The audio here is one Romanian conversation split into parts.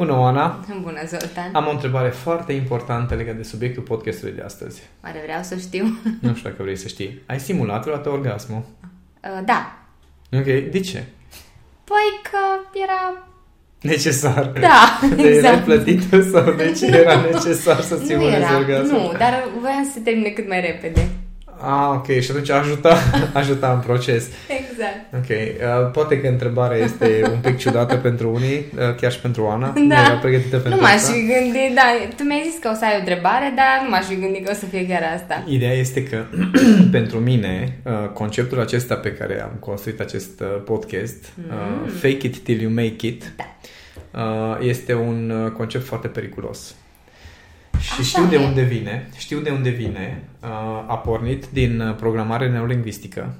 Bună, Oana! Bună, Zoltan! Am o întrebare foarte importantă legată de subiectul podcastului de astăzi. Oare vreau să știu? Nu știu dacă vrei să știi. Ai simulat vreodată orgasmul? Uh, da. Ok, de ce? Păi că era... Necesar. Da, de exact. erai plătită sau de ce era necesar să Nu simulezi era, orgasmul? nu, dar voiam să se termine cât mai repede. Ah, ok, și atunci ajuta, ajuta în proces. Exact. Ok, uh, poate că întrebarea este un pic ciudată pentru unii, uh, chiar și pentru Oana. Da. Nu era pregătită pentru Nu m-aș asta. fi gândit, da, tu mi-ai zis că o să ai o întrebare, dar nu m-aș fi gândit că o să fie chiar asta. Ideea este că pentru mine uh, conceptul acesta pe care am construit acest uh, podcast, uh, fake it till you make it, Da. uh, este un uh, concept foarte periculos. Și Așa știu de e. unde vine, știu de unde vine, uh, a pornit din uh, programare neurolingvistică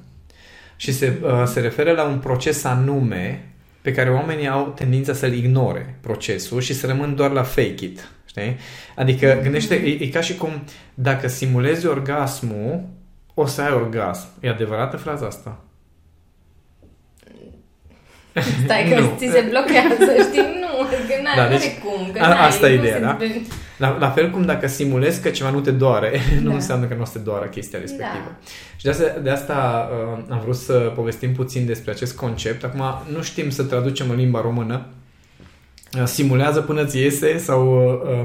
și se, uh, se referă la un proces anume pe care oamenii au tendința să-l ignore procesul și să rămân doar la fake it. Știi? Adică gândește, e, e ca și cum dacă simulezi orgasmul, o să ai orgasm. E adevărată fraza asta? Stai că Nu. ți se blochează, știi? Nu, că n-ai, Da, da, deci, deci, cum, că a- n-ai, asta e nu ideea, se- da? La, la fel cum dacă simulezi că ceva nu te doare, nu Da. înseamnă că nu o să te doară chestia respectivă. Da. Și de asta, de asta uh, am vrut să povestim puțin despre acest concept. Acum nu știm să traducem în limba română. Uh, simulează până ți iese sau uh,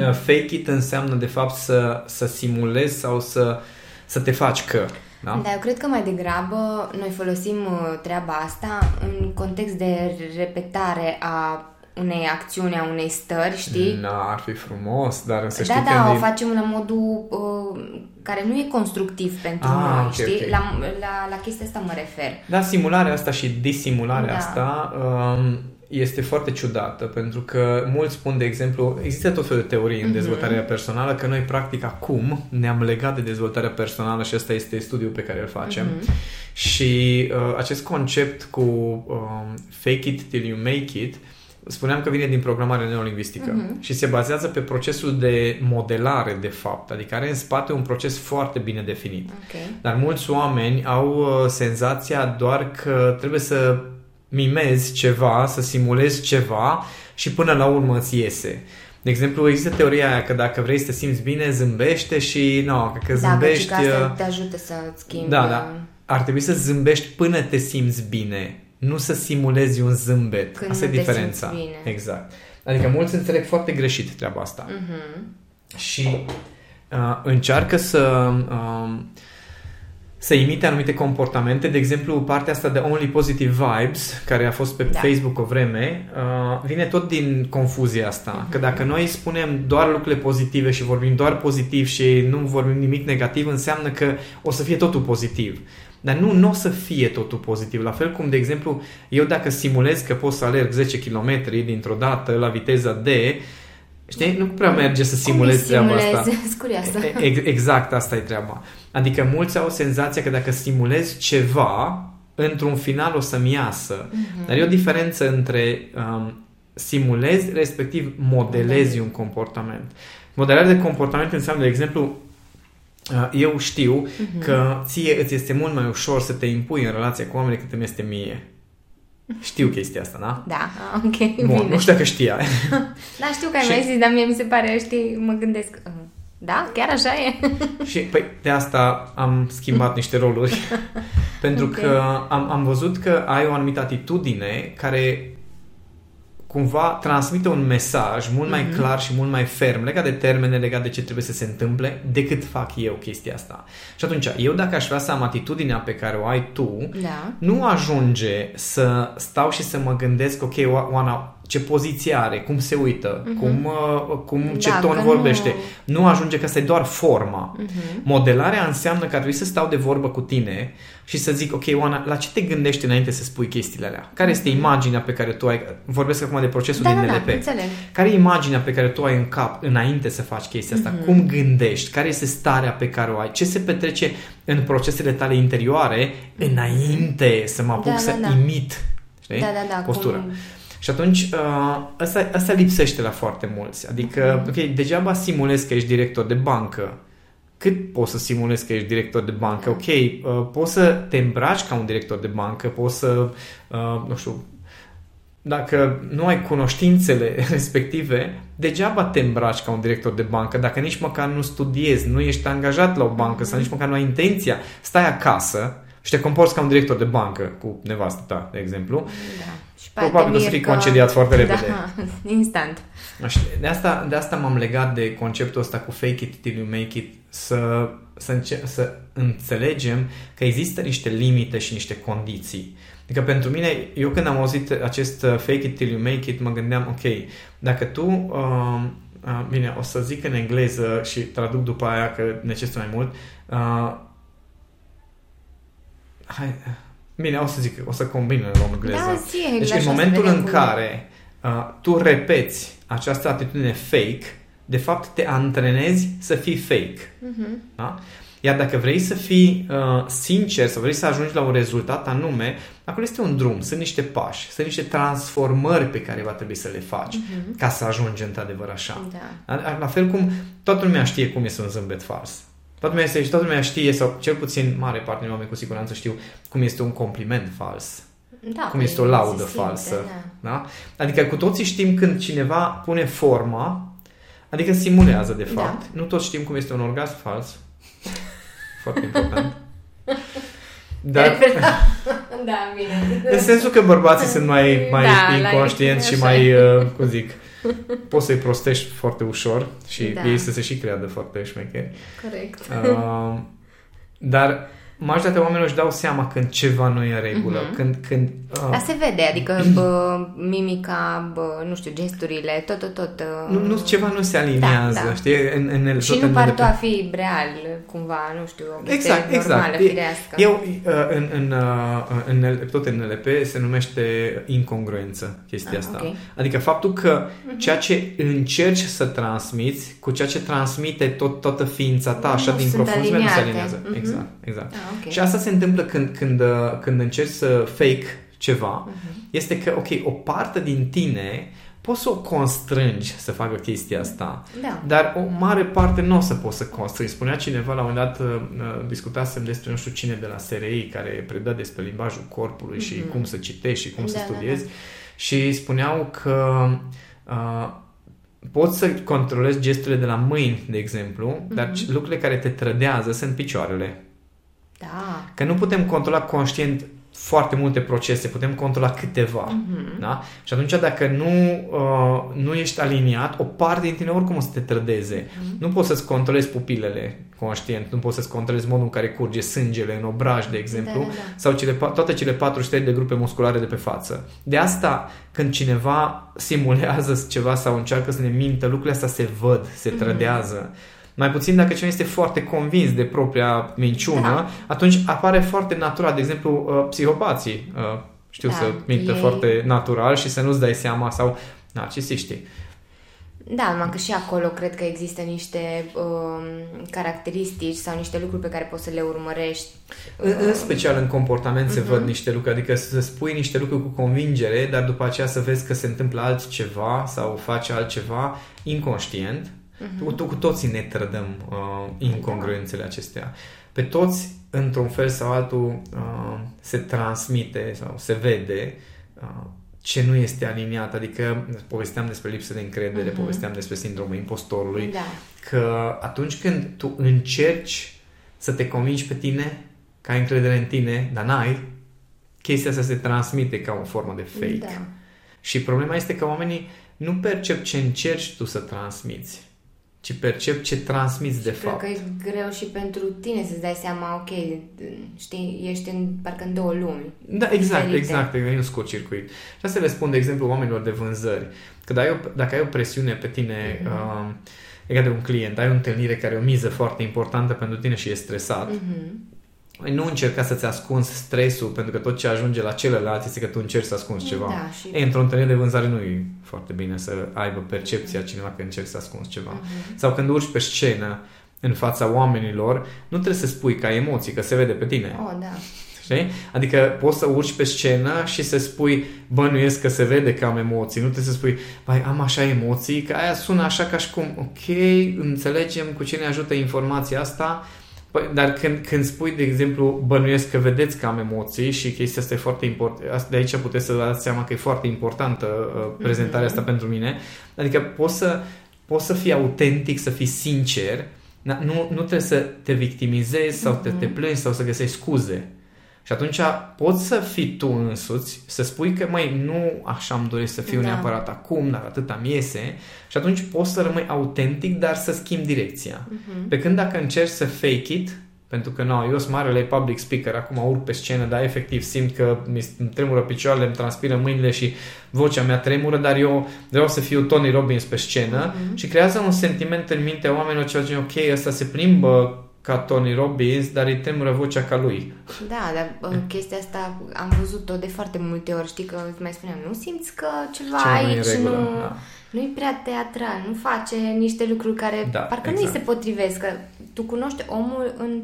uh, fake it înseamnă de fapt să, să simulezi sau să, să te faci că. Da? Da, eu cred că mai degrabă noi folosim uh, treaba asta în context de repetare a unei acțiuni, a unei stări, știi? Na, ar fi frumos, dar să Da, știi da, că... o ne- facem la modul uh, care nu e constructiv pentru Ah, noi, ok, știi? ok. La, la, la chestia asta mă refer. Da, simularea asta și disimularea Da. asta um, este foarte ciudată, pentru că mulți spun, de exemplu, există tot felul de teorii Mhm. în dezvoltarea personală, că noi practic acum ne-am legat de dezvoltarea personală și ăsta este studiul pe care îl facem. Mhm. Și uh, acest concept cu um, fake it till you make it, spuneam că vine din programare neurolingvistică Mhm. și se bazează pe procesul de modelare, de fapt, adică are în spate un proces foarte bine definit. Ok. Dar mulți oameni au uh, senzația doar că trebuie să mimezi ceva, să simulezi ceva și până la urmă îți iese. De exemplu, există teoria aia că dacă vrei să te simți bine, zâmbește și nu, că Da, zâmbești... că asta uh, te ajută să schimbi... da, uh, da. Ar trebui să zâmbești până te simți bine, nu să simulezi un zâmbet. Când asta nu e te diferența. simți bine. Exact. Adică mulți înțeleg foarte greșit treaba asta. Mhm. Și uh, încearcă să uh, să imite anumite comportamente. De exemplu, partea asta de Only Positive Vibes, care a fost pe Da. Facebook o vreme, uh, vine tot din confuzia asta. Că dacă noi spunem doar lucrurile pozitive și vorbim doar pozitiv și nu vorbim nimic negativ, înseamnă că o să fie totul pozitiv. Dar nu, nu o să fie totul pozitiv. La fel cum, de exemplu, eu dacă simulez că pot să alerg 10 km dintr-o dată la viteza D, știi, nu prea merge să simulezi Cum treaba simulezi? asta. Scurioasă. Ex- Exact, asta e treaba. Adică mulți au senzația că dacă simulezi ceva, într-un final o să-mi iasă. Mhm. Dar e o diferență între um, simulezi, respectiv modelezi un comportament. Modelarea de comportament înseamnă, de exemplu, uh, eu știu Mhm. că ție îți este mult mai ușor să te impui în relația cu oamenii decât îmi este mie. Știu chestia asta, da? Da, ah, ok, Bun, bine. nu știu dacă știai. Da, știu că ai Și- mai zis, dar mie mi se pare, știi, mă gândesc, uh, da, chiar așa e? Și păi, de asta am schimbat niște roluri. pentru Ok. că am, am văzut că ai o anumită atitudine care cumva transmite un mesaj mult mai Mhm. clar și mult mai ferm legat de termene, legat de ce trebuie să se întâmple, decât fac eu chestia asta. Și atunci, eu dacă aș vrea să am atitudinea pe care o ai tu, Da. nu ajunge să stau și să mă gândesc, ok, O- Oana, ce poziție are, cum se uită, cum, uh, cum ce Da, ton că vorbește. Nu... nu ajunge că asta e doar forma. Mhm. Modelarea înseamnă că ar trebui să stau de vorbă cu tine și să zic, ok, Oana, la ce te gândești înainte să spui chestiile alea? Care este imaginea pe care tu ai... Vorbesc acum de procesul Mhm. Da, din da, NLP. da, înțeleg. Care e imaginea pe care tu ai în cap înainte să faci chestia asta? Mhm. Cum gândești? Care este starea pe care o ai? Ce se petrece în procesele tale interioare înainte să mă apuc Da, să da, da. imit știi? Da, da, da. postura? Cum... Și atunci, uh, asta, asta lipsește la foarte mulți. Adică, Mhm. ok, degeaba simulezi că ești director de bancă. Cât poți să simulezi că ești director de bancă? Ok, uh, poți să te îmbraci ca un director de bancă, poți să, uh, nu știu, dacă nu ai cunoștințele respective, degeaba te îmbraci ca un director de bancă, dacă nici măcar nu studiezi, nu ești angajat la o bancă mm-hmm. sau nici măcar nu ai intenția, stai acasă și te comporți ca un director de bancă cu nevastă ta, de exemplu. Da. Și Probabil o să fii că... concediat foarte repede. Da, instant. De asta, de asta m-am legat de conceptul ăsta cu fake it till you make it, să, să, înce- să înțelegem că există niște limite și niște condiții. Adică pentru mine, eu când am auzit acest uh, fake it till you make it, mă gândeam, ok, dacă tu, uh, uh, bine, o să zic în engleză și traduc după aia că necesită mai mult, uh, hai, bine, o să zic, o să combin în engleză. Da, zi, deci în momentul în care uh, tu repeți această atitudine fake, de fapt te antrenezi să fii fake. Uh-huh. Da? Iar dacă vrei să fii uh, sincer, să vrei să ajungi la un rezultat anume, acolo este un drum, sunt niște pași, sunt niște transformări pe care va trebui să le faci uh-huh. ca să ajungi într-adevăr așa. Da. La fel cum toată lumea știe cum este un zâmbet fals. Toată lumea, este, toată lumea știe, sau cel puțin mare parte din oameni cu siguranță știu cum este un compliment fals. Da, cum este o laudă falsă. Da. Da? Adică cu toții știm când cineva pune forma, adică simulează de da. fapt. Da. Nu toți știm cum este un orgasm fals. Foarte important. Dar, da, bine. În sensul că bărbații sunt mai, mai da, inconștienți și mai, uh, cum zic, poți să-i prostești foarte ușor și da. ei să se și creadă foarte șmecheri. Corect. Uh, dar majoritatea oamenilor își dau seama când ceva nu e în regulă. Mm-hmm. Când, când, uh... Dar se vede, adică bă, mimica, bă, nu știu, gesturile, tot, tot, tot. Uh... Nu, nu, ceva nu se aliniază, da, da. știi? În, în el, și nu par a fi real, cumva, nu știu, o exact, normală, exact. firească. Eu, uh, în, în, uh, în, tot în NLP se numește incongruență chestia ah, asta. Okay. Adică faptul că mm-hmm. ceea ce încerci să transmiți cu ceea ce transmite tot, toată ființa ta, așa, din profunzime, nu se aliniază. Mm-hmm. Exact, exact. Ah, okay. Și asta se întâmplă când, când, uh, când încerci să fake ceva, uh-huh. este că, ok, o parte din tine poți să o constrângi să facă chestia asta, da. dar o mare parte nu o să poți să constrângi. Spunea cineva, la un moment dat, uh, uh, discutasem despre nu știu cine de la SRI care predă despre limbajul corpului uh-huh. și mhm. cum să citești și cum da, să studiezi da, da. și spuneau că uh, poți să controlezi gesturile de la mâini, de exemplu, uh-huh. dar mhm. lucrurile care te trădează sunt picioarele. Da. Că nu putem controla conștient foarte multe procese, putem controla câteva. Uh-huh. Da? Și atunci dacă nu, uh, nu ești aliniat, o parte din tine oricum o să te trădeze. Uh-huh. Nu poți să-ți controlezi pupilele conștient, nu poți să-ți controlezi modul în care curge sângele în obraj, de exemplu, da, da, da. sau cele, toate cele 43 de grupe musculare de pe față. De asta, când cineva simulează ceva sau încearcă să ne mintă, lucrurile astea se văd, se uh-huh. trădează. Mai puțin dacă cineva este foarte convins de propria minciună, da. atunci apare foarte natural. De exemplu, uh, psihopații uh, știu da, să mintă ei... foarte natural și să nu-ți dai seama sau narcisiștii. Da, numai că și acolo cred că există niște um, caracteristici sau niște lucruri pe care poți să le urmărești. În, în special în comportament uh-huh. se văd mhm. niște lucruri, adică să spui niște lucruri cu convingere, dar după aceea să vezi că se întâmplă altceva sau face altceva inconștient Uh-huh. Cu, cu toții ne trădăm uh, incongruențele acestea. Pe toți, într-un fel sau altul, uh, se transmite sau se vede uh, ce nu este aliniat. Adică povesteam despre lipsă de încredere, uh-huh. povesteam despre sindromul impostorului, da. că atunci când tu încerci să te convingi pe tine, că ai încredere în tine, dar n-ai, chestia asta se transmite ca o formă de fake. Da. Și problema este că oamenii nu percep ce încerci tu să transmiți ci percep ce transmiți de fapt. Cred că e greu și pentru tine să-ți dai seama, ok, știi, ești în, parcă în două lumi. Da, exact, diferite. exact, e un scurt circuit. Și asta le spun, de exemplu, oamenilor de vânzări, că dacă ai o, dacă ai o presiune pe tine, mm-hmm. uh, legat de un client, ai o întâlnire care e o miză foarte importantă pentru tine și e stresat, mm-hmm nu încerca să-ți ascunzi stresul, pentru că tot ce ajunge la celălalt este că tu încerci să ascunzi ceva. Da, și... Ei, într-o întâlnire de vânzare nu e foarte bine să aibă percepția cineva că încerci să ascunzi ceva. Uh-huh. Sau când urci pe scenă în fața oamenilor, nu trebuie să spui ca emoții, că se vede pe tine. Oh, da. Știi? Adică poți să urci pe scenă și să spui, bănuiesc că se vede că am emoții. Nu trebuie să spui, bai, am așa emoții, că aia sună așa ca și cum, ok, înțelegem cu ce ne ajută informația asta, Păi, dar când, când spui, de exemplu, bănuiesc că vedeți că am emoții și chestia asta e foarte importantă, de aici puteți să vă dați seama că e foarte importantă uh, prezentarea mm-hmm. asta pentru mine, adică poți să, poți să fii autentic, să fii sincer, nu, nu trebuie să te victimizezi sau mm-hmm. te, te plângi sau să găsești scuze. Și atunci poți să fii tu însuți, să spui că, mai nu așa am dorit să fiu da. neapărat acum, dar atât am iese. Și atunci poți să rămâi autentic, dar să schimbi direcția. Uh-huh. Pe când dacă încerci să fake it, pentru că nu, eu sunt marele public speaker, acum urc pe scenă, dar efectiv simt că mi tremură picioarele, îmi transpiră mâinile și vocea mea tremură, dar eu vreau să fiu Tony Robbins pe scenă uh-huh. și creează un sentiment în mintea oamenilor ceva gen, ok, ăsta se plimbă ca Tony Robbins, dar îi tremură vocea ca lui. Da, dar uh, chestia asta am văzut-o de foarte multe ori. Știi că îți mai spuneam, nu simți că ceva Ce aici regulă, nu, da. nu-i prea teatral, nu face niște lucruri care da, parcă exact. nu-i se potrivesc. Că tu cunoști omul în,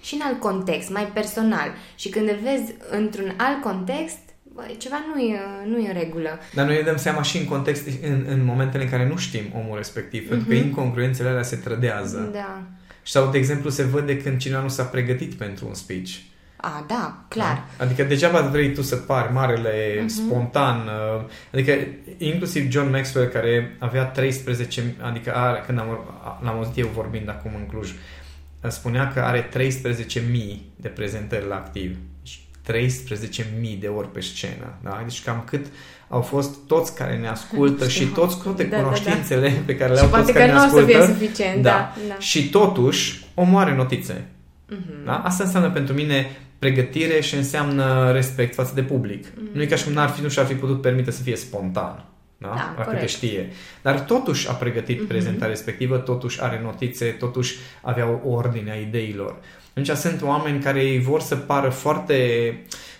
și în alt context, mai personal. Și când îl vezi într-un alt context, bă, ceva nu e, nu e în regulă. Dar noi ne dăm seama și în context, în, în momentele în care nu știm omul respectiv, mm-hmm. pentru că mhm. incongruențele alea se trădează. Da. Sau, de exemplu, se vede când cineva nu s-a pregătit pentru un speech. A, da, clar. Da? Adică degeaba vrei tu să pari marele, uh-huh. spontan. Uh, adică inclusiv John Maxwell, care avea 13, adică are, când am, l-am auzit eu vorbind acum în Cluj, spunea că are 13.000 de prezentări la activ. 13.000 de ori pe scenă. Da? Deci cam cât au fost toți care ne ascultă și toți toate da, cunoștințele da, da. pe care le au toți care ne ascultă. Să fie suficient, da. Da, da. Și totuși omoare notițe. Uh-huh. Da? Asta înseamnă pentru mine pregătire și înseamnă respect față de public. Uh-huh. Nu e ca și cum n-ar fi, nu și-ar fi putut permite să fie spontan. Da? da câte știe. Dar totuși a pregătit uh-huh. prezentarea respectivă, totuși are notițe, totuși avea o ordine a ideilor. Atunci sunt oameni care ei vor să pară foarte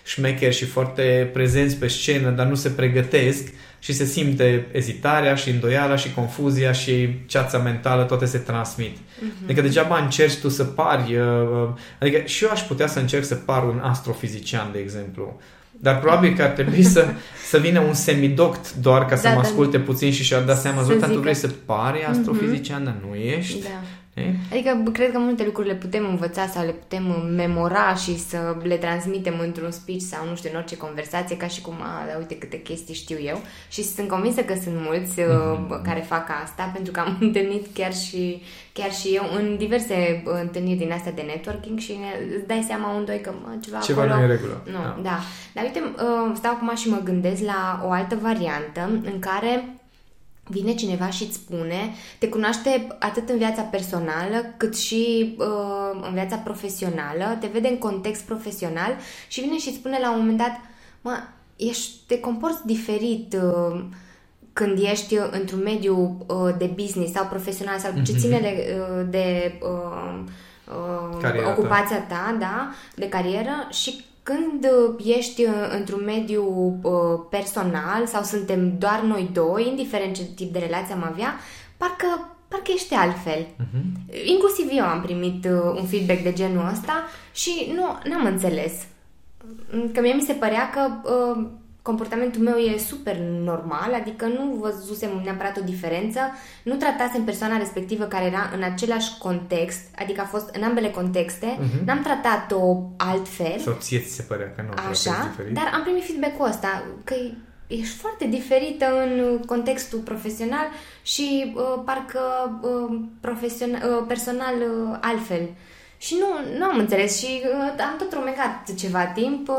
șmecheri și foarte prezenți pe scenă, dar nu se pregătesc și se simte ezitarea și îndoiala și confuzia și ceața mentală, toate se transmit. Uh-huh. Adică degeaba încerci tu să pari, uh, uh, adică și eu aș putea să încerc să par un astrofizician, de exemplu, dar probabil că ar trebui să, să vină un semidoct doar ca să da, mă asculte da, puțin și și-ar da seama, Zoltan, tu vrei să pari mhm. astrofizician, uh-huh. dar nu ești. Da. Adică cred că multe lucruri le putem învăța sau le putem memora și să le transmitem într-un speech sau nu știu, în orice conversație, ca și cum, a, da, uite câte chestii știu eu. Și sunt convinsă că sunt mulți mm-hmm. care fac asta, pentru că am întâlnit chiar și, chiar și eu în diverse uh, întâlniri din astea de networking și ne, îți dai seama un doi că mă, ceva, ceva acolo... nu e regulă. Nu, da. da. Dar uite, uh, stau acum și mă gândesc la o altă variantă în care vine cineva și îți spune, te cunoaște atât în viața personală cât și uh, în viața profesională, te vede în context profesional și vine și îți spune la un moment dat, mă, ești, te comporți diferit uh, când ești într-un mediu uh, de business sau profesional sau ce mhm. ține de, uh, de uh, uh, ocupația ta, da, de carieră și când uh, ești uh, într-un mediu uh, personal sau suntem doar noi doi, indiferent ce tip de relație am avea, parcă, parcă ești altfel. Uh-huh. Inclusiv eu am primit un feedback de genul ăsta și nu am înțeles. Că mie mi se părea că comportamentul meu e super normal, adică nu văzusem neapărat o diferență, nu tratasem persoana respectivă care era în același context, adică a fost în ambele contexte, uh-huh. n-am tratat-o altfel. Sau ție ți se părea că nu Așa, diferit. dar am primit feedback-ul ăsta, că ești foarte diferită în contextul profesional și uh, parcă uh, profesional, uh, personal uh, altfel. Și nu, nu am înțeles și uh, am tot rumecat ceva timp uh,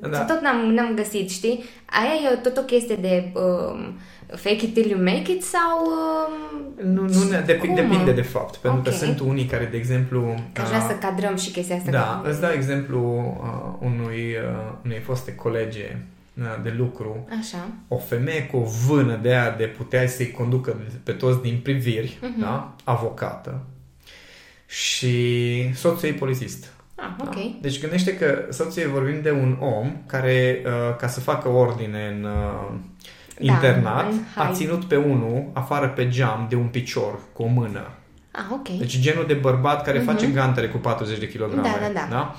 da. tot n-am, n-am găsit, știi? Aia e tot o chestie de um, fake it till you make it sau... Um, nu, nu dep- depinde de fapt, pentru okay. că sunt unii care, de exemplu... Că aș vrea uh, să cadrăm și chestia asta. Da, îți dau exemplu uh, unui, uh, unei foste colege uh, de lucru, Așa. o femeie cu o vână de aia de putea să-i conducă pe toți din priviri, uh-huh. da? avocată, și soțul ei polițist. Ah, da? ok. Da? Deci gândește că soție vorbim de un om care, uh, ca să facă ordine în uh, da, internat, a ținut pe unul afară pe geam de un picior cu o mână. Ah, ok. Deci genul de bărbat care uh-huh. face gantere cu 40 de kilograme. Da, da, da. da?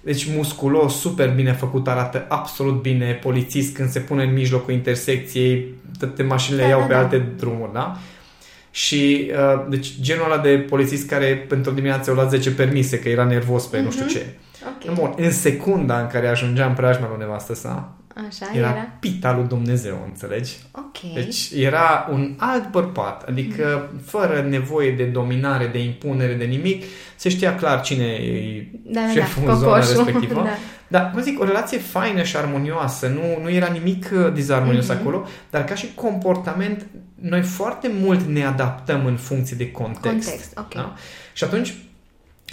Deci musculos, super bine făcut, arată absolut bine, polițist când se pune în mijlocul intersecției, toate mașinile da, iau da, pe da. alte drumuri, da? Și uh, deci genul ăla de polițist care pentru dimineață o luat 10 permise că era nervos pe mm-hmm. nu știu Mhm. ce. Ok. Bun, în secunda în care ajungea în preajma lui nevastă sa, Așa era, era. pita lui Dumnezeu, înțelegi? Ok. Deci era un alt bărbat, adică fără nevoie de dominare, de impunere, de nimic, se știa clar cine e da, da, șeful da, în zona cocoșul. respectivă. da. Dar, cum zic, o relație faină și armonioasă, nu, nu era nimic uh, dizarmonios Mhm. acolo, dar ca și comportament, noi foarte mult ne adaptăm în funcție de context. Context, ok. Da? Și atunci,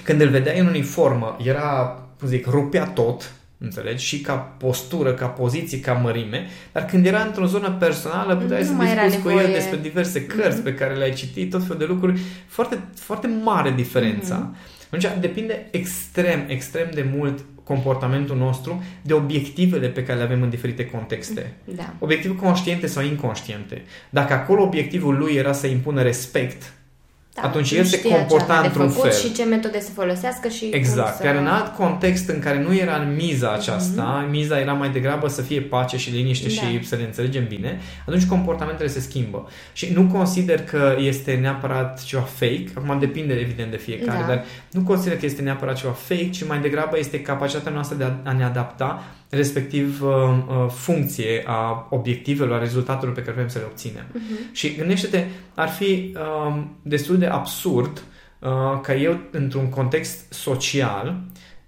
când îl vedeai în uniformă, era, cum zic, rupea tot, înțelegi? Și ca postură, ca poziție, ca mărime, dar când era într-o zonă personală, puteai Nu să mai era discuți cu el nevoie. despre diverse cărți Mhm. pe care le-ai citit, tot felul de lucruri. Foarte, foarte mare diferența. Mhm. Atunci depinde extrem, extrem de mult comportamentul nostru de obiectivele pe care le avem în diferite contexte. Da. Obiective conștiente sau inconștiente. Dacă acolo obiectivul lui era să impună respect, Da, Atunci nu el se știa comporta ce avea de într-un făcut fel. și ce metode să folosească și Exact. cum să... Iar în alt context în care nu era miza aceasta, Mhm. miza era mai degrabă să fie pace și liniște Da. și să ne înțelegem bine, atunci comportamentele se schimbă. Și nu consider că este neapărat ceva fake, acum depinde evident de fiecare, Da. dar nu consider că este neapărat ceva fake, ci mai degrabă este capacitatea noastră de a, a ne adapta, respectiv uh, uh, funcție a obiectivelor, a rezultatelor pe care vrem să le obținem. Mhm. Și gândește-te, ar fi um, destul de absurd uh, ca eu, într-un context social,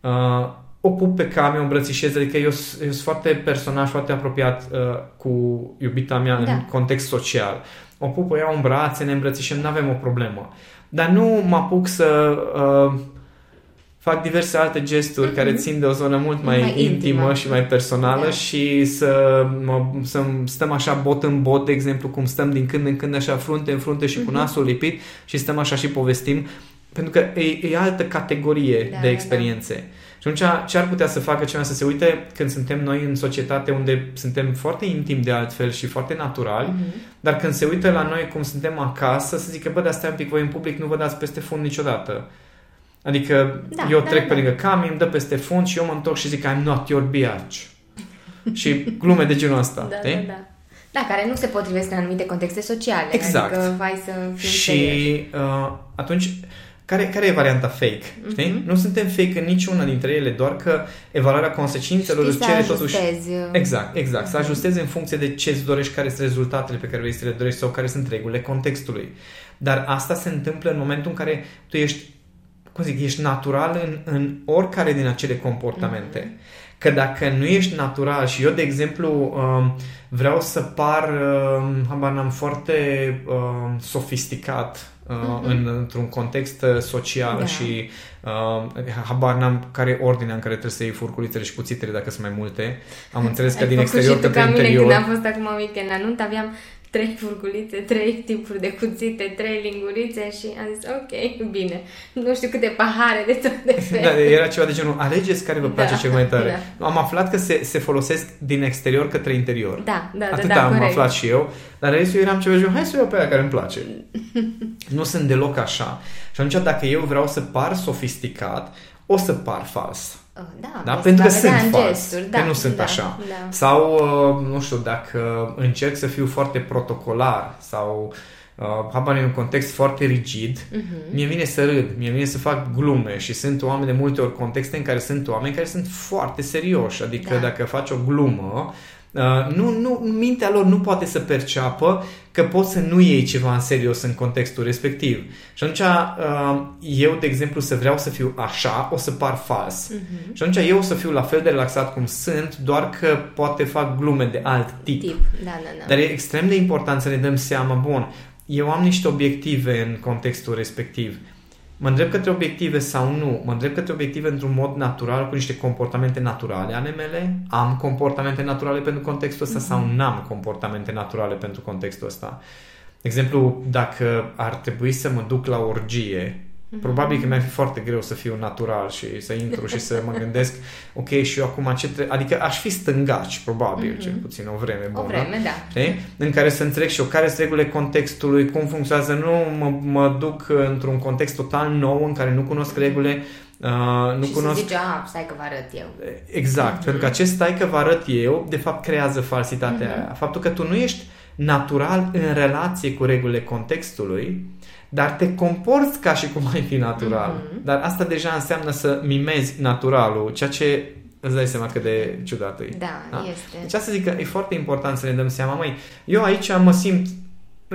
uh, o pup pe cam, o îmbrățișez, adică eu, s- eu sunt foarte personaj, foarte apropiat uh, cu iubita mea Da. în context social. O pup, o iau în brațe, ne îmbrățișăm, nu avem o problemă. Dar nu mă apuc să uh, fac diverse alte gesturi Mhm. care țin de o zonă mult mai, Mai intimă, intimă. și mai personală Da. și să, mă, să stăm așa bot în bot, de exemplu, cum stăm din când în când așa frunte în frunte și cu Mhm. nasul lipit și stăm așa și povestim, pentru că e, e altă categorie Da, de da, experiențe. Și atunci ce ar putea să facă cineva să se uite când suntem noi în societate unde suntem foarte intimi de altfel și foarte naturali, Mhm. dar când se uită la noi cum suntem acasă, să zică, bă, dar stai un pic voi în public, nu vă dați peste fund niciodată. Adică Da, eu da, trec da, pe da. lângă Cami, îmi dă peste fund și eu mă întorc și zic I'm not your biatch. și glume de genul ăsta. Da, știi? da, da. Da, care nu se potrivesc în anumite contexte sociale. Exact. Adică vai să fim Și serioși. uh, atunci, care, care e varianta fake? Știi? Mhm. Nu suntem fake în niciuna dintre ele, doar că evaluarea consecințelor Știi îți să cere totuși... ajustezi. Exact, exact. Să ajustezi în funcție de ce îți dorești, care sunt rezultatele pe care vrei să le dorești sau care sunt regulile contextului. Dar asta se întâmplă în momentul în care tu ești, cum zic, ești natural în, în oricare din acele comportamente. Că dacă nu ești natural și eu, de exemplu, um, vreau să par, um, habar n-am, foarte um, sofisticat uh, Mhm. în, într-un context uh, social Da. și uh, habar n-am care e ordinea în care trebuie să iei furculițele și cuțitele dacă sunt mai multe. Am înțeles că Ai din făcut exterior și tu către ca mine interior. când am fost acum weekend la nunt, aveam trei furculițe, trei tipuri de cuțite, trei lingurițe și am zis, ok, bine. Nu știu câte pahare de tot de fel. Da, era ceva de genul, alegeți care vă place Da, cel mai tare. da. Am aflat că se, se folosesc din exterior către interior. Da, da, da, Atât da, am corect. aflat și eu, dar restul eram ceva de genul, hai să iau pe aia care îmi place. nu sunt deloc așa. Și atunci dacă eu vreau să par sofisticat, o să par fals. Uh, Da, Da? se Pentru va că vedea sunt în fals. gesturi, că da, nu sunt da, așa. Da. Sau, uh, nu știu, dacă încerc să fiu foarte protocolar sau uh, habar în un context foarte rigid, Mhm. mie vine să râd, mie vine să fac glume și sunt oameni de multe ori contexte în care sunt oameni care sunt foarte serioși, adică Da. dacă faci o glumă, uh, nu, nu, mintea lor nu poate să perceapă că poți să nu iei ceva în serios în contextul respectiv. Și atunci uh, eu, de exemplu, să vreau să fiu așa, o să par fals. Mhm. Și atunci eu o să fiu la fel de relaxat cum sunt, doar că poate fac glume de alt tip. Tip, da, da, da. Dar e extrem de important să ne dăm seama, bun, eu am niște obiective în contextul respectiv. Mă îndrept către obiective sau nu? Mă îndrept către obiective într-un mod natural, cu niște comportamente naturale ale mele? Am comportamente naturale pentru contextul ăsta sau n-am comportamente naturale pentru contextul ăsta? De exemplu, dacă ar trebui să mă duc la orgie, probabil că mi-ar fi foarte greu să fiu natural și să intru și să mă gândesc, ok, și eu acum ce trebuie... Adică aș fi stângaci, probabil, Mhm. cel puțin o vreme bună. O vreme, da. Știi? În care să înțeleg și eu care sunt regulile contextului, cum funcționează, nu mă, mă duc într-un context total nou în care nu cunosc regulile, uh, nu și cunosc... să zice, a, stai că vă arăt eu. Exact, pentru că acest stai că vă arăt eu, de fapt creează falsitatea Mhm. aia. Faptul că tu nu ești natural în relație cu regulile contextului, dar te comporți ca și cum ai fi natural. Mm-hmm. Dar asta deja înseamnă să mimezi naturalul, ceea ce îți dai seama cât de ciudat e. Da, da, este. Deci asta zic că e foarte important să ne dăm seama, măi, eu aici mă simt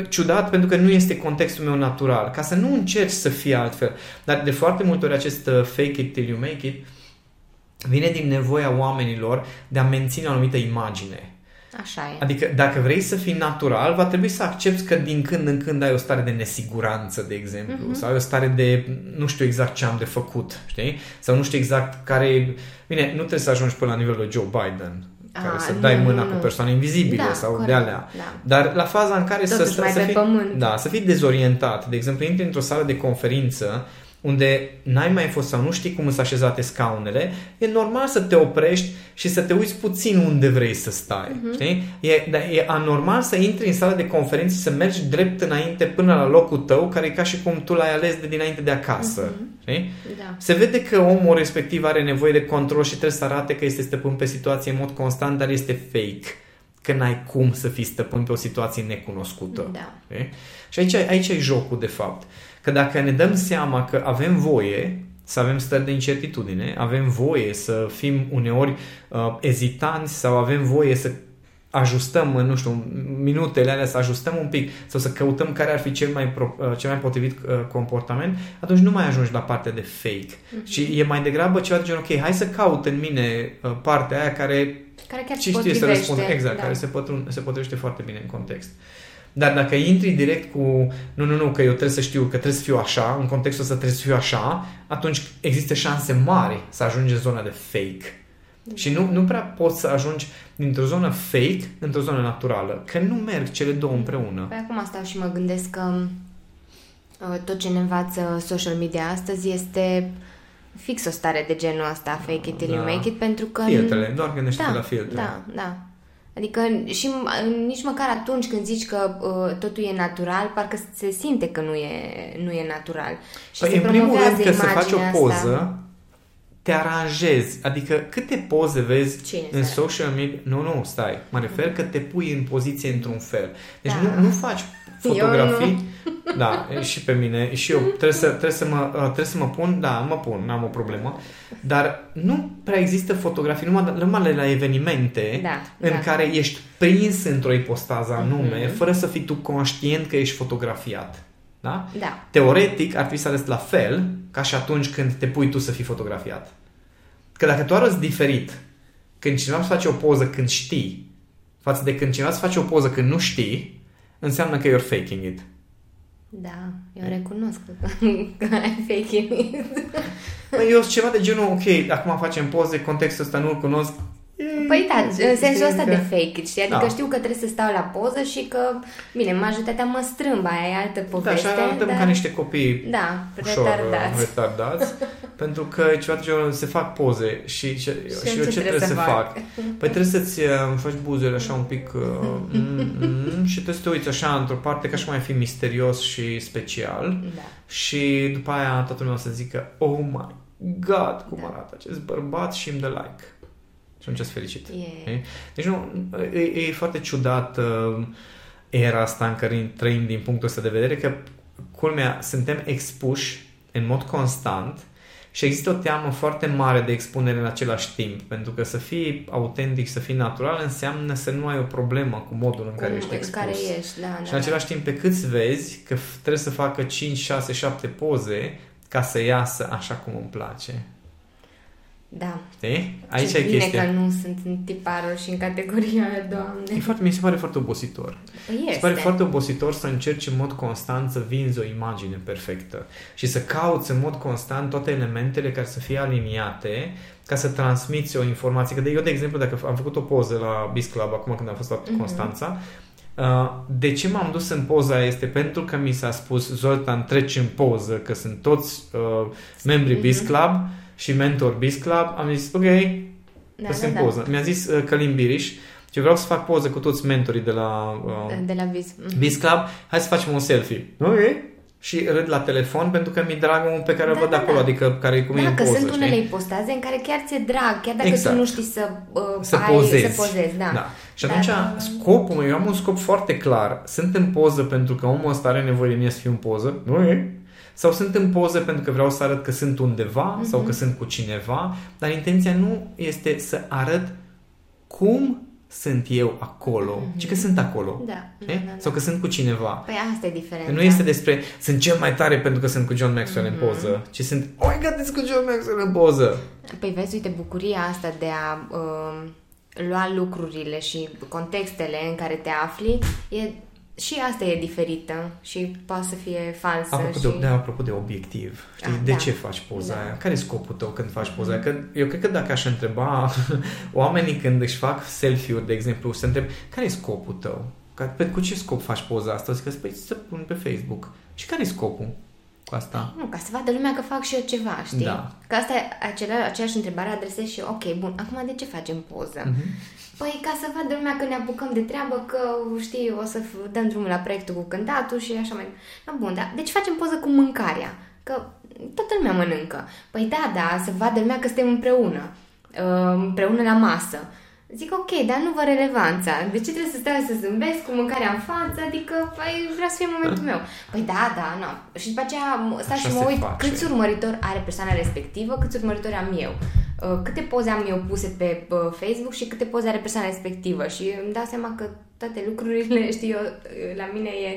ciudat pentru că nu este contextul meu natural, ca să nu încerci să fie altfel. Dar de foarte multe ori acest uh, fake it till you make it vine din nevoia oamenilor de a menține o anumită imagine. Așa e. Adică dacă vrei să fii natural, va trebui să accepti că din când în când ai o stare de nesiguranță, de exemplu, uh-huh. sau ai o stare de nu știu exact ce am de făcut, știi? Sau nu știu exact care... Bine, nu trebuie să ajungi până la nivelul de Joe Biden, care A, să nu, dai mâna nu, nu. cu persoane invizibile da, sau corect, de alea. Da. Dar la faza în care Totuși să, să, fii, pământ. da, să fii dezorientat, de exemplu, intri într-o sală de conferință unde n-ai mai fost sau nu știi cum sunt așezate scaunele, e normal să te oprești și să te uiți puțin unde vrei să stai. Uh-huh. Știi? E, da, e anormal să intri în sală de conferințe și să mergi drept înainte până la locul tău, care e ca și cum tu l-ai ales de dinainte de acasă. Uh-huh. Știi? Da. Se vede că omul respectiv are nevoie de control și trebuie să arate că este stăpân pe situație în mod constant, dar este fake. Că n-ai cum să fii stăpân pe o situație necunoscută. Da. Știi? Și aici, aici e jocul, de fapt. Că dacă ne dăm seama că avem voie să avem stări de incertitudine, avem voie să fim uneori uh, ezitanți sau avem voie să ajustăm, nu știu, minutele alea, să ajustăm un pic sau să căutăm care ar fi cel mai, pro, uh, cel mai potrivit uh, comportament, atunci nu mai ajungi la partea de fake. Uh-huh. Și e mai degrabă ceva de genul, ok, hai să caut în mine uh, partea aia care, care chiar ce știe să răspundă. Exact, da. care se, pătrun, se potrivește foarte bine în context. Dar dacă intri direct cu, nu, nu, nu, că eu trebuie să știu, că trebuie să fiu așa, în contextul ăsta trebuie să fiu așa, atunci există șanse mari să ajungi în zona de fake. Mm. Și nu, nu prea poți să ajungi dintr-o zonă fake într-o zonă naturală, că nu merg cele două împreună. Păi acum stau și mă gândesc că uh, tot ce ne învață social media astăzi este fix o stare de genul ăsta, fake it till da. you make it, pentru că... Filtrele, doar gândește da, la filtre. Da, da. Adică și nici măcar atunci când zici că uh, totul e natural, parcă se simte că nu e, nu e natural. Și păi, se în primul rând că să faci o poză, asta. te aranjezi. Adică câte poze vezi Cine în social media? Nu, nu, stai. Mă refer mm-hmm. că te pui în poziție într-un fel. Deci da. nu, nu faci fotografii. Eu nu. Da, și pe mine. Și eu trebuie să, trebuie, să mă, uh, trebuie să mă pun, da, mă pun, n-am o problemă. Dar nu prea există fotografii, numai, numai la evenimente da, în da. care ești prins într-o ipostază anume, Mhm. fără să fii tu conștient că ești fotografiat. Da? Da. Teoretic ar trebui să arăți la fel ca și atunci când te pui tu să fii fotografiat. Că dacă tu arăți diferit când cineva îți face o poză când știi față de când cineva îți face o poză când nu știi, înseamnă că you're faking it. Da, eu recunosc că, că ai fake it. Păi eu sunt ceva de genul, ok, acum facem poze, contextul ăsta nu-l cunosc. Păi da, în sensul ăsta că- de fake it, știi? Adică Da. știu că trebuie să stau la poză și că, bine, majoritatea mă strâmbă, aia e altă Da, poveste. și arătăm dar... ca niște copii Da, ușor retardați. uh, retardați pentru că e ceva de genul, se fac poze și, și, și, Și eu ce ce trebuie trebuie să să fac? fac? Păi trebuie să-ți uh, faci buzele așa un pic uh, mm, mm, și trebuie să te uiți așa într-o parte ca și cum ai fi misterios și special Da. și după aia toată lumea o să zică oh my god, cum Da. arată acest bărbat și îmi dă like. Și atunci sunt fericit. E... Știi? Deci nu, e, e foarte ciudat uh, era asta în care trăim din punctul ăsta de vedere, că culmea, suntem expuși în mod constant și există o teamă foarte mare de expunere în același timp, pentru că să fii autentic, să fii natural, înseamnă să nu ai o problemă cu modul în care Cum- ești în expus. care ești, da, da. Și în același timp, pe cât vezi că f- trebuie să facă 5, 6, 7 poze ca să iasă așa cum îmi place. Da. Știi? Aici Ce e bine chestia. că nu sunt în tiparul și în categoria aia, doamne. E foarte, mi se pare foarte obositor. Păi Mi este. se pare foarte obositor să încerci în mod constant să vinzi o imagine perfectă și să cauți în mod constant toate elementele care să fie aliniate ca să transmiți o informație. Că de, eu, de exemplu, dacă am făcut o poză la Biz Club acum când am fost la Mhm. Constanța, uh, de ce m-am dus în poza aia este pentru că mi s-a spus Zoltan, treci în poză, că sunt toți uh, membrii Biz Mhm. Club și mentor Biz Club. Am zis, ok, da, da, da, în da. poză. Mi-a zis uh, Călim Biriș și vreau să fac poză cu toți mentorii de la uh, De, de la vis. Mhm. Biz Club, hai să facem un selfie. Ok. și râd la telefon pentru că mi-e drag omul pe care îl Da, văd da, acolo, da. adică care e cu mine Da, în că poză, sunt știi? unele ipostaze în care chiar ți-e drag, chiar dacă Exact. tu nu știi să, uh, să ai, pozezi. să pozezi. Da. da. Și Dar, atunci uh, scopul meu, eu am un scop foarte clar. Sunt în poză pentru că omul ăsta are nevoie de mine să fiu în poză. Nu e? Sau sunt în poză pentru că vreau să arăt că sunt undeva Mhm. sau că sunt cu cineva, dar intenția nu este să arăt cum sunt eu acolo, ci că sunt acolo. Mhm. Da, E? da, da, da. Sau că sunt cu cineva. Păi asta e diferența. Nu este despre sunt cel mai tare pentru că sunt cu John Maxwell Mhm. în poză, ci sunt, oh my god, ești cu John Maxwell în poză. Păi vezi, uite, bucuria asta de a uh, lua lucrurile și contextele în care te afli, e, și asta e diferită și poate să fie falsă. Apropo, și... de, de, apropo de obiectiv, știi, Ah, de da. ce faci poza Da. aia? Care e scopul tău când faci poza aia? Că eu cred că dacă aș întreba oamenii când își fac selfie-uri, de exemplu, să întreb, care e scopul tău? Ca, pe, cu ce scop faci poza asta? Zic că păi, să pun pe Facebook. Și care e scopul cu asta? Nu, ca să vadă lumea că fac și eu ceva, știi? Da. Că asta e acela, aceeași întrebare adresez și eu. Ok, bun, acum de ce facem poză? Mhm. Păi ca să vadă lumea că ne apucăm de treabă, că știi, o să f- dăm drumul la proiectul cu cântatul și așa mai... Da, bun, da. Deci facem poză cu mâncarea, că toată lumea mănâncă. Păi da, da, să vadă lumea că suntem împreună, uh, împreună la masă. Zic, ok, dar nu vă relevanța. De ce trebuie să stau să zâmbesc cu mâncarea în față? Adică, păi, vreau să fie momentul meu. Păi da, da, nu. Și după aceea m- stau Așa și mă se uit face. câți urmăritori are persoana respectivă, câți urmăritori am eu. Uh, câte poze am eu puse pe uh, Facebook și câte poze are persoana respectivă și îmi dau seama că toate lucrurile, știi, eu, uh, la mine e,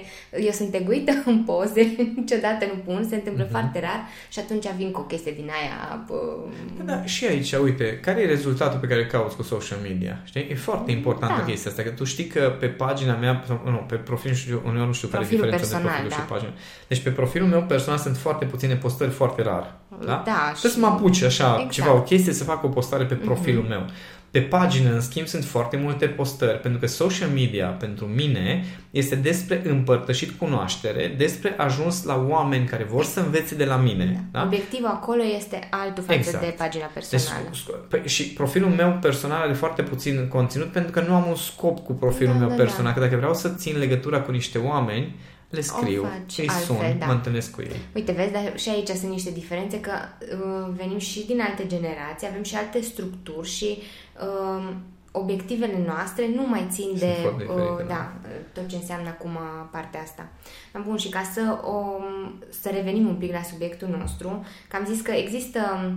eu sunt egoită în poze, niciodată nu pun, se întâmplă foarte rar și atunci vin cu o chestie din aia. Uh, Da, și aici, uite, care e rezultatul pe care îl cauți cu social media? Știi? E foarte importantă Da. chestia asta, că tu știi că pe pagina mea, sau, nu, pe profil, nu știu, uneori nu știu care e Profilul diferența între personal, profilul da. și pagina. Deci pe profilul meu personal sunt foarte puține postări foarte rar. Da? Da, Trebuie și- să mă apuci așa, Exact. ceva, o chestie, să fac o postare pe profilul meu. Pe pagină, în schimb, sunt foarte multe postări, pentru că social media, pentru mine, este despre împărtășit cunoaștere, despre ajuns la oameni care vor să învețe de la mine. Da? Obiectivul acolo este altul față Exact. de pagina Deci, personală. sc- pe- și profilul meu personal are foarte puțin conținut pentru că nu am un scop cu profilul Da, meu da, personal. da. Că dacă vreau să țin legătura cu niște oameni, le scriu, faci îi altfel, sun, da. mă întâlnesc cu ei. Uite, vezi, dar și aici sunt niște diferențe că uh, venim și din alte generații, avem și alte structuri și uh, obiectivele noastre nu mai țin Sunt de foarte diferite, uh, da. da, tot ce înseamnă acum partea asta. Dar Bun, și ca să, o, să revenim un pic la subiectul nostru, că am zis că există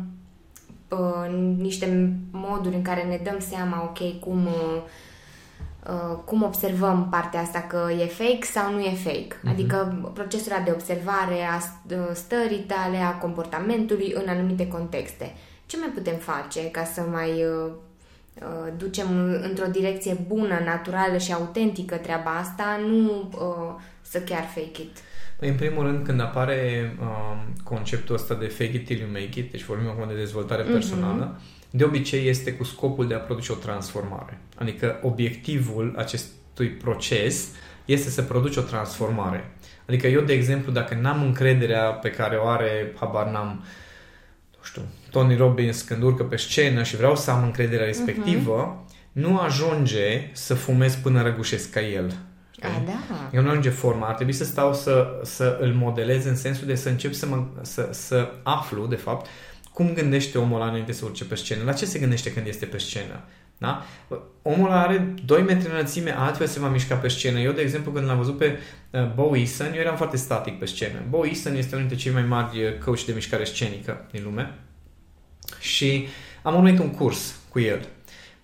uh, niște moduri în care ne dăm seama, ok, cum, uh, uh, cum observăm partea asta, că e fake sau nu e fake. Mhm. Adică procesul ăla de observare a st- uh, stării tale, a comportamentului în anumite contexte. Ce mai putem face ca să mai uh, uh, ducem într-o direcție bună, naturală și autentică treaba asta, nu uh, să chiar fake it. Păi, în primul rând, când apare um, conceptul ăsta de fake it till you make it, deci vorbim acum de dezvoltare Mhm. personală, de obicei este cu scopul de a produce o transformare. Adică obiectivul acestui proces este să produci o transformare. Adică eu, de exemplu, dacă n-am încrederea pe care o are, habar n-am, nu știu, Tony Robbins când urcă pe scenă și vreau să am încrederea respectivă, nu ajunge să fumez până răgușesc ca el. Știi? A, da. Eu nu ajunge forma. Ar trebui să stau să, să îl modelez în sensul de să încep să, mă, să, să aflu, de fapt, cum gândește omul ăla înainte să urce pe scenă. La ce se gândește când este pe scenă? Da? Omul ăla are 2 metri înălțime, altfel se va mișca pe scenă. Eu, de exemplu, când l-am văzut pe uh, Bo Eason, eu eram foarte static pe scenă. Bo Eason este unul dintre cei mai mari uh, coach de mișcare scenică din lume și am urmărit un curs cu el.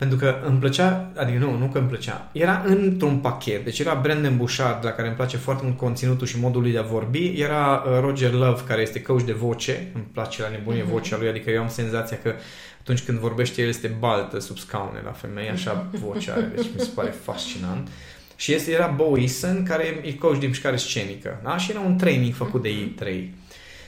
Pentru că îmi plăcea, adică nu, nu că îmi plăcea, era într-un pachet. Deci era Brandon Bouchard, la care îmi place foarte mult conținutul și modul lui de a vorbi. Era uh, Roger Love, care este coach de voce. Îmi place la nebunie Mhm. vocea lui, adică eu am senzația că atunci când vorbește el este baltă sub scaune la femei, așa vocea are, deci mi se pare fascinant. Și este, era Bo Eason, care e coach de mișcare scenică. Da? Și era un training făcut de ei trei.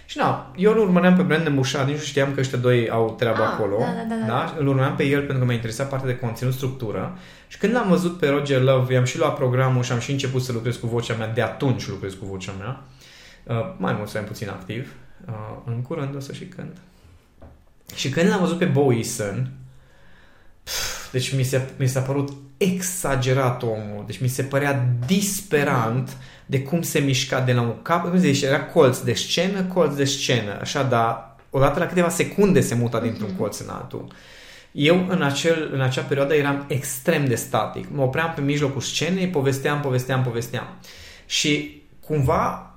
Și na, eu îl urmăream pe Brandon Bouchard, nici nu știam că ăștia doi au treaba Ah, acolo. da, da, da, da. da? Îl urmăream pe el pentru că m-a interesat partea de conținut, structură. Și când l-am văzut pe Roger Love, i-am și luat programul și am și început să lucrez cu vocea mea. De atunci lucrez cu vocea mea. Uh, mai mult sau mai puțin activ. Uh, în curând o să și cânt. Și când l-am văzut pe Bo Eason, pf, deci mi, se, mi s-a părut exagerat omul, deci mi se părea disperant de cum se mișca de la un cap, cum zice, era colț de scenă, colț de scenă, așa, dar odată la câteva secunde se muta dintr-un mm-hmm. colț în altul. Eu în, acel, în acea perioadă eram extrem de static. Mă opream pe mijlocul scenei, povesteam, povesteam, povesteam. Și cumva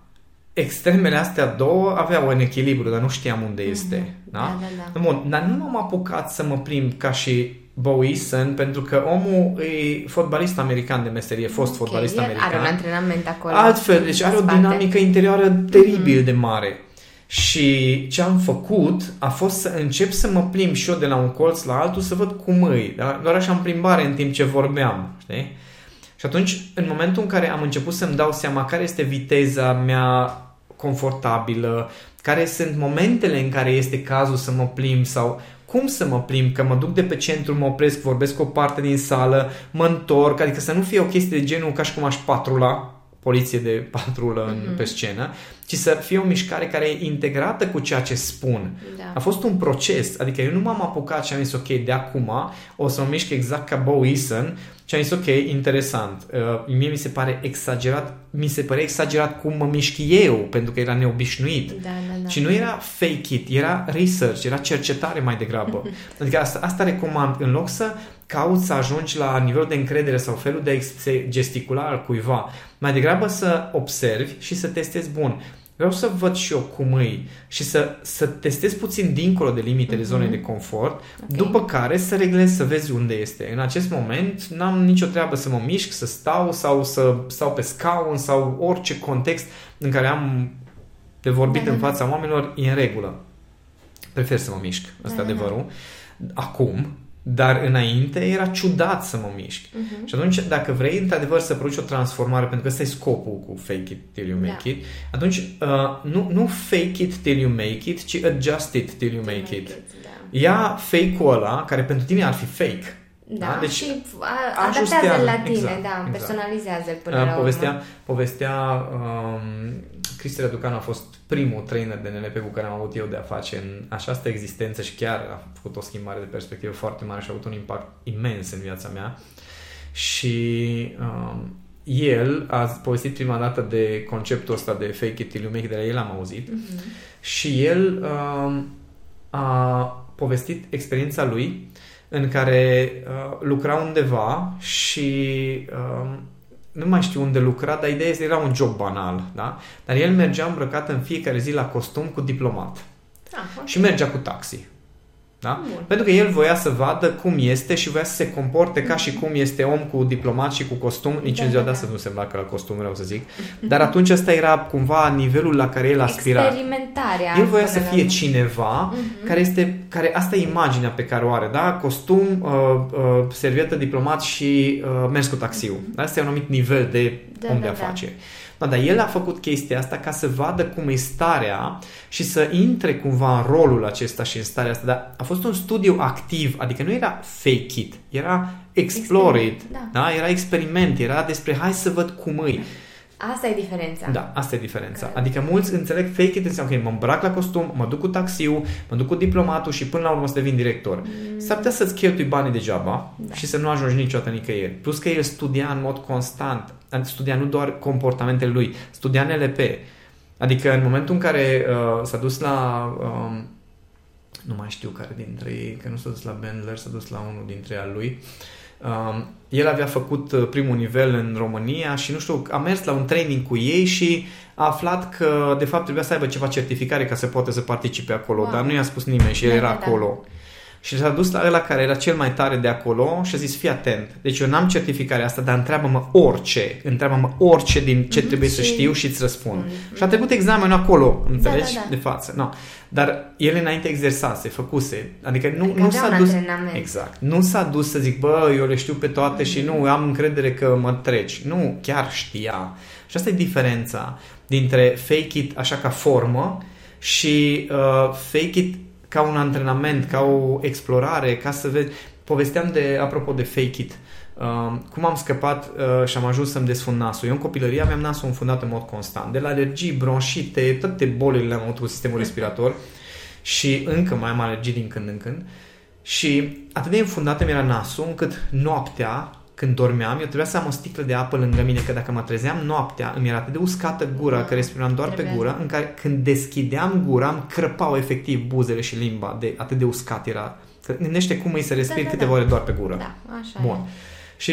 extremele astea două aveau un echilibru, dar nu știam unde mhm. este. Mm-hmm. Da? Da, da, da. Bun, dar nu m-am apucat să mă plimb ca și Bo Eason, pentru că omul e fotbalist american de meserie, fost okay, fotbalist american. Are un antrenament acolo. Altfel, deci are o dinamică interioară teribil mm-hmm. de mare. Și ce am făcut a fost să încep să mă plimb și eu de la un colț la altul să văd cum îi. Da? Doar așa în plimbare în timp ce vorbeam. Știi? Și atunci, în momentul în care am început să-mi dau seama care este viteza mea confortabilă, care sunt momentele în care este cazul să mă plimb sau cum să mă plimb, că mă duc de pe centru, mă opresc, vorbesc cu o parte din sală, mă întorc, adică să nu fie o chestie de genul ca și cum aș patrula, poliție de patrulă în, mm-hmm. pe scenă, ci să fie o mișcare care e integrată cu ceea ce spun. Da. A fost un proces, adică eu nu m-am apucat și am zis ok, de acum o să mă mișc exact ca Bo Eason și am zis ok, interesant. Uh, mie mi se pare exagerat, mi se pare exagerat cum mă mișc eu, pentru că era neobișnuit. Da, da, da. Și nu era fake it, era research, era cercetare mai degrabă. adică asta, asta recomand, în loc să cauți să ajungi la nivelul de încredere sau felul de gesticula al cuiva, mai degrabă să observi și să testezi bun. Vreau să văd și eu cum îi și să, să testez puțin dincolo de limitele mm-hmm. zonei de confort, okay. după care să reglez, să vezi unde este. În acest moment n-am nicio treabă să mă mișc, să stau sau să stau pe scaun sau orice context în care am de vorbit da, în da, da. fața oamenilor, e în regulă. Prefer să mă mișc, asta da, e adevărul. Acum, dar înainte era ciudat să mă mișc. Uh-huh. Și atunci, dacă vrei într-adevăr să produci o transformare, pentru că ăsta e scopul cu fake it till you make da. it, atunci uh, nu, nu fake it till you make it, ci adjust it till you make, make it. it da. Ia fake-ul ăla, care pentru tine ar fi fake, da, da? Deci și adaptează la tine, exact, da, exact. personalizează până uh, la povestea, urmă. Povestea um, Cristi Răducan a fost primul trainer de NLP cu care am avut eu de a face în această existență și chiar a făcut o schimbare de perspectivă foarte mare și a avut un impact imens în viața mea. Și um, el a povestit prima dată de conceptul ăsta de fake it till you make it, de la el am auzit. Mm-hmm. Și el um, a povestit experiența lui în care uh, lucra undeva și uh, nu mai știu unde lucra, dar ideea este era un job banal, da? Dar el mergea îmbrăcat în fiecare zi la costum cu diplomat. Ah, okay. Și mergea cu taxi. Da? Bun. Pentru că el voia să vadă cum este și voia să se comporte ca și cum este om cu diplomat și cu costum. Nici da, în ziua da, de astăzi da. nu se îmbracă la costum, vreau să zic. Dar atunci ăsta era cumva nivelul la care el aspira. Experimentarea. El voia să fie cineva uh-huh. care este, care asta e imaginea pe care o are, da? Costum, uh, uh, servietă, diplomat și uh, mers cu taxiul. Uh-huh. Asta e un anumit nivel de da, om da, de afaceri. Da. Da, dar el a făcut chestia asta ca să vadă cum e starea și să intre cumva în rolul acesta și în starea asta. Dar a fost un studiu activ, adică nu era fake it, era explore it, da. da. Era experiment, era despre hai să văd cum e. Asta e diferența. Da, asta e diferența. Că... Adică mulți înțeleg fake it înseamnă că mă îmbrac la costum, mă duc cu taxiul, mă duc cu diplomatul și până la urmă să devin director. Mm. S-ar putea să-ți cheltui banii degeaba da. și să nu ajungi niciodată nicăieri. Plus că el studia în mod constant, studia nu doar comportamentele lui, studia NLP. Adică în momentul în care uh, s-a dus la... Uh, nu mai știu care dintre ei, că nu s-a dus la Bendler, s-a dus la unul dintre al lui. Uh, Um, el avea făcut uh, primul nivel în România și nu știu, a mers la un training cu ei și a aflat că de fapt trebuia să aibă ceva certificare ca să poată să participe acolo, wow. dar nu i-a spus nimeni și el da, era da, da. acolo. Da. Și s-a dus la ăla care era cel mai tare de acolo și a zis, fii atent, deci eu n-am certificarea asta, dar întreabă-mă orice, întreabă-mă orice din ce mm-hmm. trebuie și... să știu și îți răspund. Mm-hmm. Și a trecut examenul acolo, da, înțelegi, da, da, da. de față. No. Dar el înainte exersase, făcuse, adică nu, adică nu s-a dus... Exact. Nu s-a dus să zic, bă, eu le știu pe toate mm-hmm. și nu, am încredere că mă treci. Nu, chiar știa. Și asta e diferența dintre fake it așa ca formă și uh, fake it ca un antrenament, ca o explorare, ca să vezi. Povesteam de, apropo de fake it, uh, cum am scăpat uh, și am ajuns să-mi desfund nasul. Eu în copilărie mi-am nasul înfundat în mod constant, de la alergii, bronșite, toate bolile le-am avut cu sistemul respirator și încă mai am alergii din când în când. Și atât de înfundat mi era nasul încât noaptea, când dormeam, eu trebuia să am o sticlă de apă lângă mine, că dacă mă trezeam noaptea, îmi era atât de uscată gura, Da, că respiram doar trebuie. pe gură, în care când deschideam gura, îmi crăpau efectiv buzele și limba, de atât de uscat era. Că gândește cum e să respiri Da, da, câteva da. ore doar pe gură. Da, așa Bun. e. Și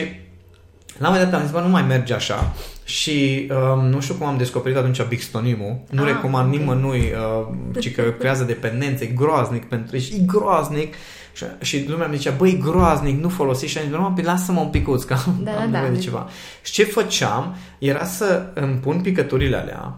la un moment dat am zis, bă, nu mai merge așa și um, nu știu cum am descoperit atunci Bixtonimul. Nu Ah, recomand ok. nimănui, uh, ci că creează dependențe, e groaznic pentru și e groaznic. Și, și lumea mi zicea, băi, e groaznic, nu folosi și am zis, nu, păi lasă-mă un picuț, că am, Da, am da, nevoie da. de ceva. Și ce făceam era să îmi pun picăturile alea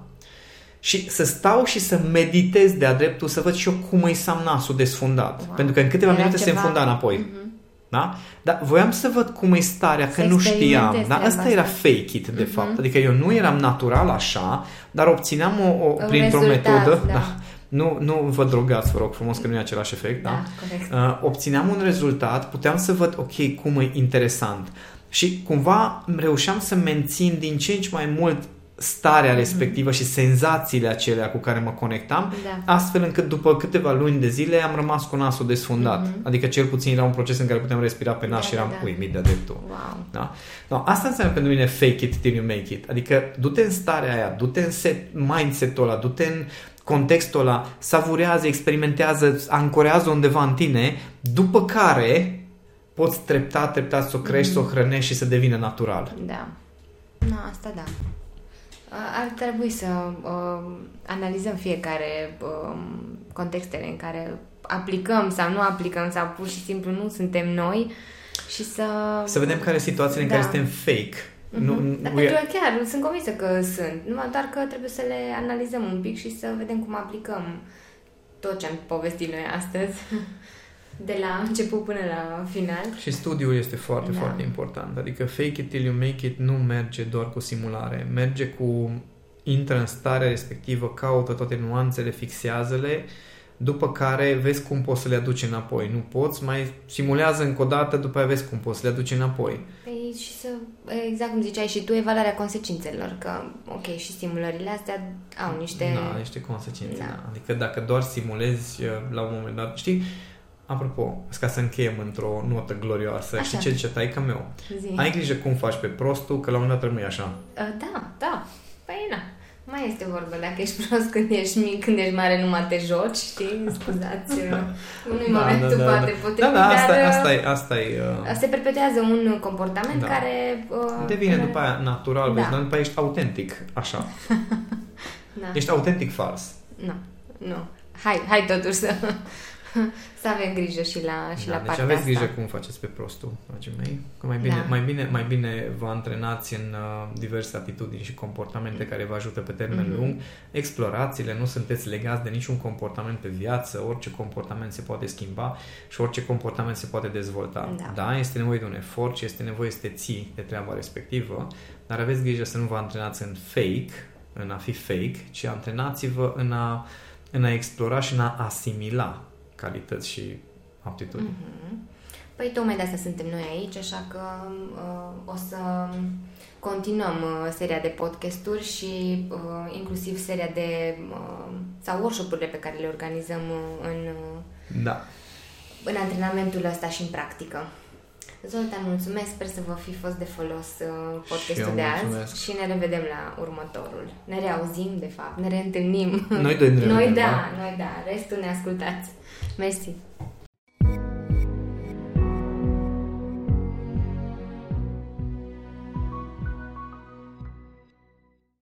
și să stau și să meditez de-a dreptul, să văd și eu cum îi sam nasul desfundat. Wow. Pentru că în câteva Era minute se ceva- înfunda înapoi. Mhm. Da? Dar voiam să văd cum e starea, că Să nu știam. experimentezi Da? treaba Asta era asta. fake it, de Mhm. fapt. Adică eu nu eram natural așa, dar obțineam o, o Un printr-o rezultat, metodă. da. Nu, nu vă drogați, vă rog frumos, că nu e același efect. Da? Da, corect. Uh, obțineam un rezultat, puteam să văd, ok, cum e interesant. Și cumva reușeam să mențin din ce în ce mai mult starea respectivă și senzațiile acelea cu care mă conectam, Da. astfel încât după câteva luni de zile am rămas cu nasul desfundat. Mhm. Adică cel puțin era un proces în care puteam respira pe nas Da, și eram da, da. uimit de dreptul. Wow. Da? No, asta înseamnă pentru mine fake it till you make it. Adică du-te în starea aia, du-te în set, mindset-ul ăla, du-te în contextul ăla, savurează, experimentează, ancorează undeva în tine, după care poți treptat, treptat să o crești, să o hrănești și să devină natural. Da. Na, asta da. A- Ar trebui să uh, analizăm fiecare uh, contextele în care aplicăm sau nu aplicăm sau pur și simplu nu suntem noi și să... Să vedem care sunt situațiile în Da. care suntem fake. Nu, Mhm. Dar we pentru are- că chiar sunt convinsă că sunt, numai doar că trebuie să le analizăm un pic și să vedem cum aplicăm tot ce am povestit noi astăzi, de la început până la final. Și studiul este foarte, Da. foarte important. Adică fake it till you make it nu merge doar cu simulare. Merge cu intră în starea respectivă, caută toate nuanțele, fixează-le, după care vezi cum poți să le aduci înapoi. Nu poți, mai simulează încă o dată, după aia vezi cum poți să le aduci înapoi. Păi și să, exact cum ziceai și tu, evaluarea consecințelor, că, ok, și stimulările astea au niște... Da, niște consecințe. Da. Da. Adică dacă doar simulezi uh, la un moment dat, știi, apropo, ca să încheiem într-o notă glorioasă, Așa. știi ce zice taică meu? Zi. Ai grijă cum faci pe prostul, că la un moment dat rămâi așa. Uh, Da, da. Păi na. Mai este vorba, dacă ești prost când ești mic, când ești mare, nu mai te joci, știi? Scuzați, uh, nu e momentul poate potrivit, da, da, asta, dar uh, asta e, asta e uh, se perpetuează un comportament Da. care... Uh, devine după aia natural, Da. vezi, dar după aia ești autentic, așa. Da. Ești autentic fals. Nu, nu. Hai, hai totuși să, să avem grijă și la, și da, la deci partea aveți asta. grijă cum faceți pe prostul, dragii mei. Că mai bine, Da. mai bine, mai bine vă antrenați în uh, diverse atitudini și comportamente care vă ajută pe termen Mhm. lung. Explorați-le, nu sunteți legați de niciun comportament pe viață, orice comportament se poate schimba și orice comportament se poate dezvolta. Da. da este nevoie de un efort și este nevoie să te ții de treaba respectivă, dar aveți grijă să nu vă antrenați în fake, în a fi fake, ci antrenați-vă în a, în a explora și în a asimila calități și aptitudini. Mhm. Păi tocmai de asta suntem noi aici, așa că uh, o să continuăm uh, seria de podcasturi și uh, inclusiv seria de uh, sau workshop-urile pe care le organizăm uh, în, uh, Da. în antrenamentul ăsta și în practică. Zoltan, mulțumesc, sper să vă fi fost de folos uh, podcastul eu de azi mulțumesc. și ne revedem la următorul. Ne reauzim, de fapt, ne reîntâlnim. Noi doi ne Noi revedem, da, da? noi da, restul ne ascultați. Меси.